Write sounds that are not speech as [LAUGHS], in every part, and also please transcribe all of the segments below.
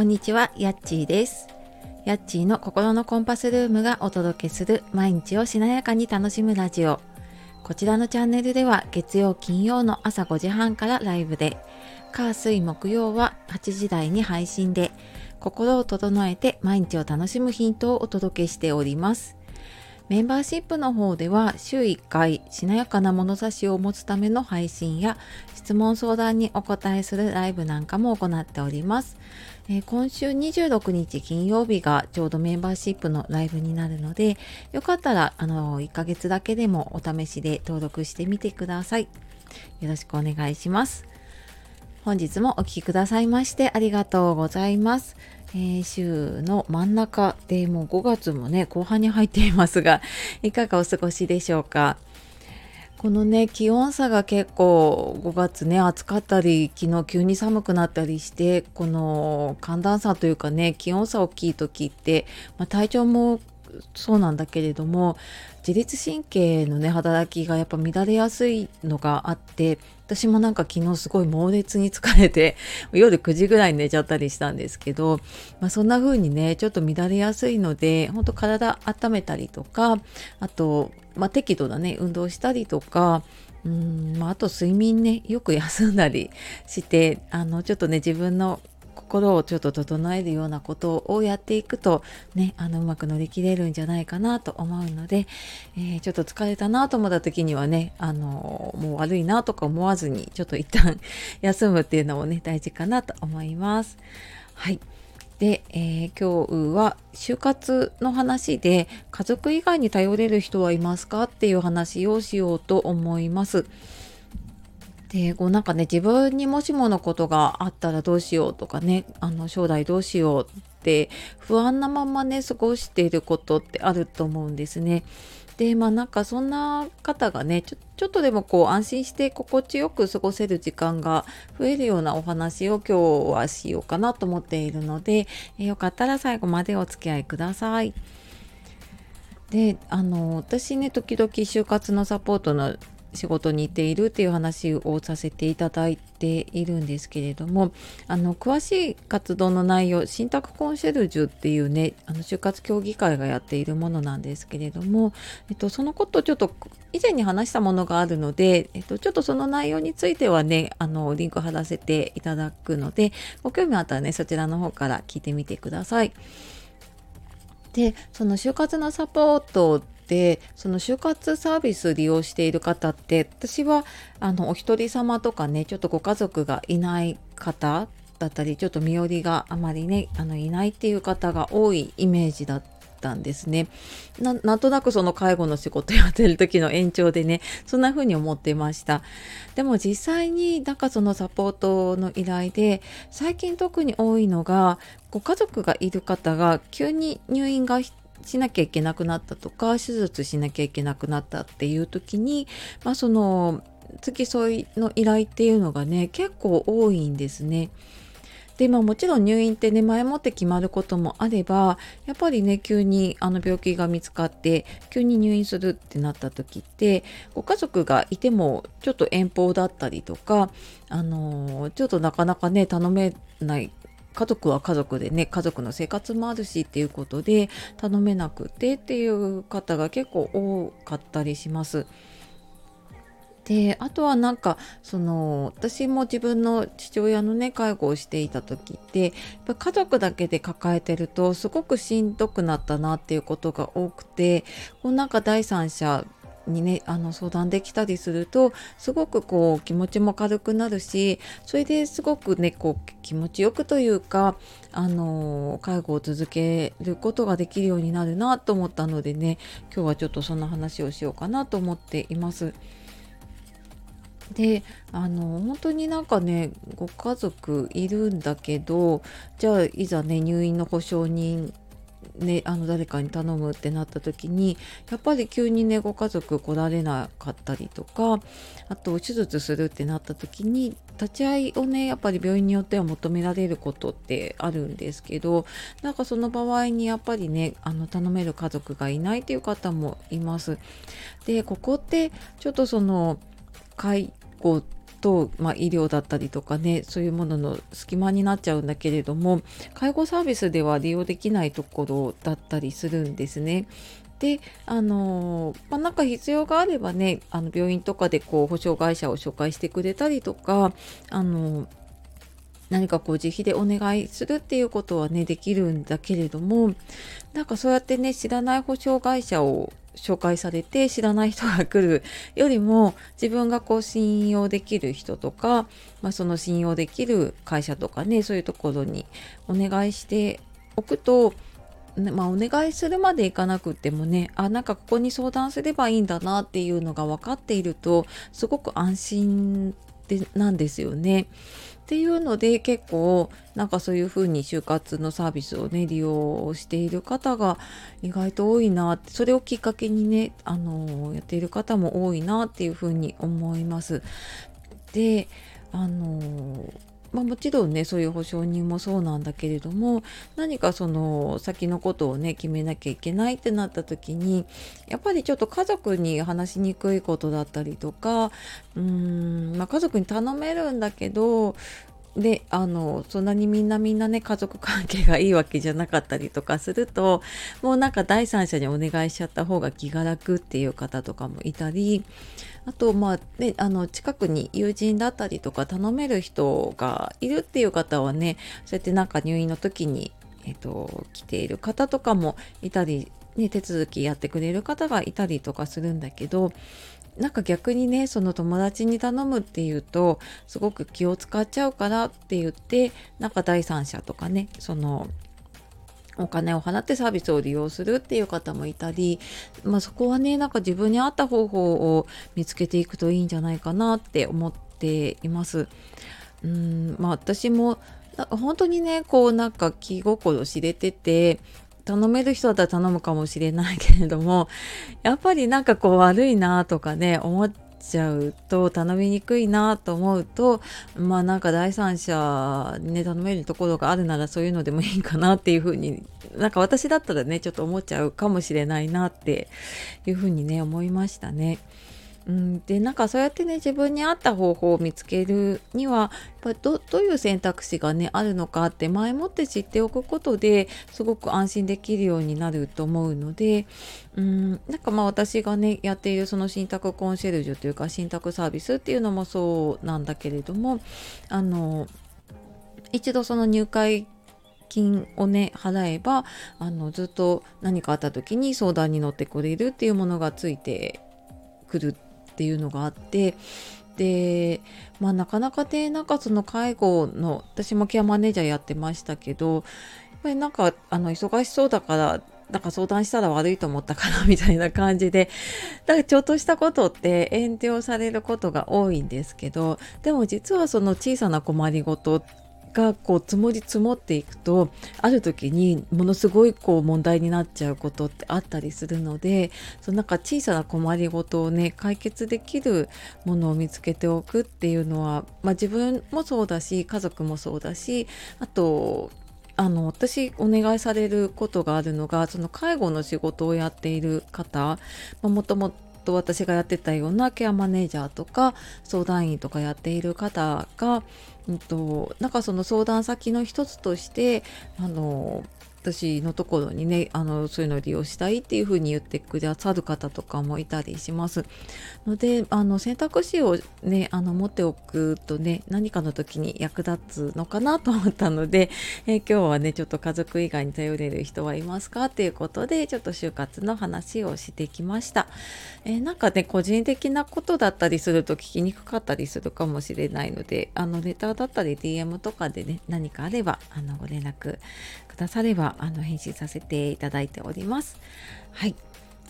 こんにちは、やっちーです。やっちーの心のコンパスルームがお届けする毎日をしなやかに楽しむラジオ。こちらのチャンネルでは月曜金曜の朝5時半からライブで、火水木曜は8時台に配信で、心を整えて毎日を楽しむヒントをお届けしております。メンバーシップの方では週1回しなやかな物差しを持つための配信や質問相談にお答えするライブなんかも行っております。え今週26日金曜日がちょうどメンバーシップのライブになるのでよかったらあの1ヶ月だけでもお試しで登録してみてください。よろしくお願いします。本日もお聴きくださいましてありがとうございます。えー週の真ん中でもう5月もね後半に入っていますがいかがお過ごしでしょうか？このね気温差が結構5月ね暑かったり昨日急に寒くなったりしてこの寒暖差というかね気温差大きい時って、まあ、体調もそうなんだけれども自律神経のね働きがやっぱ乱れやすいのがあって私もなんか昨日すごい猛烈に疲れて [LAUGHS] 夜9時ぐらい寝ちゃったりしたんですけど、まあ、そんな風にねちょっと乱れやすいので本当体温めたりとかあと、まあ、適度なね運動したりとかうん、まあ、あと睡眠ねよく休んだりしてあのちょっとね自分の心をちょっと整えるようなことをやっていくとねあのうまく乗り切れるんじゃないかなと思うので、えーちょっと疲れたなと思った時にはねあのもう悪いなとか思わずにちょっと一旦 [LAUGHS] 休むっていうのもね大事かなと思います。はいで、えー今日は就活の話で家族以外に頼れる人はいますかっていう話をしようと思います。でこうなんかね自分にもしものことがあったらどうしようとかねあの将来どうしようって不安なままね過ごしていることってあると思うんですね。でまあなんかそんな方がねちょちょっとでもこう安心して心地よく過ごせる時間が増えるようなお話を今日はしようかなと思っているので、えよかったら最後までお付き合いください。であの私ね時々就活のサポートの仕事に行っているっていう話をさせていただいているんですけれどもあの詳しい活動の内容信託コンシェルジュっていうねあの就活協議会がやっているものなんですけれども、えっと、そのことをちょっと以前に話したものがあるので、えっと、ちょっとその内容についてはねあのリンク貼らせていただくのでご興味あったらねそちらの方から聞いてみてください。でその就活のサポートでその就活サービス利用している方って私はあのお一人様とかねちょっとご家族がいない方だったりちょっと身寄りがあまりねあのいないっていう方が多いイメージだったんですね。ななんとなくその介護の仕事やってる時の延長でねそんな風に思ってました。でも実際になんかそのサポートの依頼で最近特に多いのがご家族がいる方が急に入院がしなきゃいけなくなったとか手術しなきゃいけなくなったっていう時に、まあ、その付き添いの依頼っていうのがね結構多いんですね。でまあ、もちろん入院ってね前もって決まることもあればやっぱりね急にあの病気が見つかって急に入院するってなった時ってご家族がいてもちょっと遠方だったりとかあのちょっとなかなかね頼めない家族は家族でね家族の生活もあるしっていうことで頼めなくてっていう方が結構多かったりします。であとはなんかその私も自分の父親のね介護をしていた時ってやっぱ家族だけで抱えてるとすごくしんどくなったなっていうことが多くてこうなんか第三者にねあの相談できたりするとすごくこう気持ちも軽くなるしそれですごくねこう気持ちよくというかあの介護を続けることができるようになるなと思ったのでね今日はちょっとそんな話をしようかなと思っています。であの本当になんかねご家族いるんだけどじゃあいざね入院の保証人ね、あの誰かに頼むってなった時にやっぱり急にねご家族来られなかったりとかあと手術するってなった時に立ち会いをねやっぱり病院によっては求められることってあるんですけどなんかその場合にやっぱりねあの頼める家族がいないっていう方もいます。でここってちょっとその介護と、まあ、医療だったりとかねそういうものの隙間になっちゃうんだけれども介護サービスでは利用できないところだったりするんですね。であのまあ、なんか必要があればねあの病院とかでこう保証会社を紹介してくれたりとかあの何かこう自費でお願いするっていうことはねできるんだけれどもなんかそうやってね知らない保証会社を紹介されて知らない人が来るよりも自分がこう信用できる人とか、まあ、その信用できる会社とかねそういうところにお願いしておくとまあ、お願いするまでいかなくてもねあなんかここに相談すればいいんだなっていうのが分かっているとすごく安心でなんですよね。っていうので結構なんかそういうふうに就活のサービスをね利用している方が意外と多いなってそれをきっかけにねあのやっている方も多いなっていうふうに思います。であのまあ、もちろんねそういう保証人もそうなんだけれども何かその先のことをね決めなきゃいけないってなった時にやっぱりちょっと家族に話しにくいことだったりとかうーん、まあ、家族に頼めるんだけどであのそんなにみんなみんなね家族関係がいいわけじゃなかったりとかするともうなんか第三者にお願いしちゃった方が気が楽っていう方とかもいたりあとまあねあの近くに友人だったりとか頼める人がいるっていう方はねそうやってなんか入院の時に、えっと、来ている方とかもいたりね、手続きやってくれる方がいたりとかするんだけどなんか逆にねその友達に頼むっていうとすごく気を使っちゃうからって言ってなんか第三者とかねそのお金を払ってサービスを利用するっていう方もいたり、まあ、そこはねなんか自分に合った方法を見つけていくといいんじゃないかなって思っています。うんまあ、私も本当にねこうなんか気心知れてて頼める人だったら頼むかもしれないけれども [LAUGHS] やっぱりなんかこう悪いなとかね思っちゃうと頼みにくいなと思うとまあなんか第三者にね頼めるところがあるならそういうのでもいいかなっていうふうになんか私だったらねちょっと思っちゃうかもしれないなっていうふうにね思いましたね。うん、でなんかそうやってね自分に合った方法を見つけるにはやっぱどどういう選択肢がねあるのかって前もって知っておくことですごく安心できるようになると思うのでうん。なんかまあ私がねやっているその信託コンシェルジュというか信託サービスっていうのもそうなんだけれどもあの一度その入会金をね払えばあのずっと何かあった時に相談に乗ってくれるっていうものがついてくるっていうのがあってでまあなかなかねなんかその介護の私もケアマネージャーやってましたけどやっぱりなんかあの忙しそうだからなんか相談したら悪いと思ったかなみたいな感じでだからちょっとしたことって遠慮されることが多いんですけどでも実はその小さな困りごとっがこう積もり積もっていくとある時にものすごいこう問題になっちゃうことってあったりするのでそのなんか小さな困りごとをね解決できるものを見つけておくっていうのは、まあ、自分もそうだし家族もそうだしあとあの私お願いされることがあるのがその介護の仕事をやっている方もともと私がやってたようなケアマネージャーとか相談員とかやっている方がうんと、なんかその相談先の一つとしてあの私のところにねあのそういうのを利用したいっていうふうに言ってくださる方とかもいたりします。のであの選択肢をねあの持っておくとね何かの時に役立つのかなと思ったので、[LAUGHS] えー、今日はねちょっと家族以外に頼れる人はいますかっていうことでちょっと就活の話をしてきました、えー、なんかね個人的なことだったりすると聞きにくかったりするかもしれないのであのレタだったり DM とかでね何かあればあのご連絡くださればあの返信させていただいております。はい。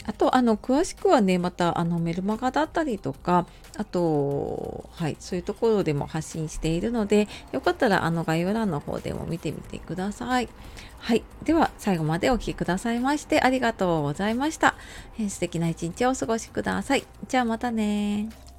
あと、あの、詳しくはね、また、あの、メルマガだったりとか、あと、はい、そういうところでも発信しているので、よかったら、あの、概要欄の方でも見てみてください。はい。では、最後までお聴きくださいまして、ありがとうございました。えー、素敵な一日をお過ごしください。じゃあ、またね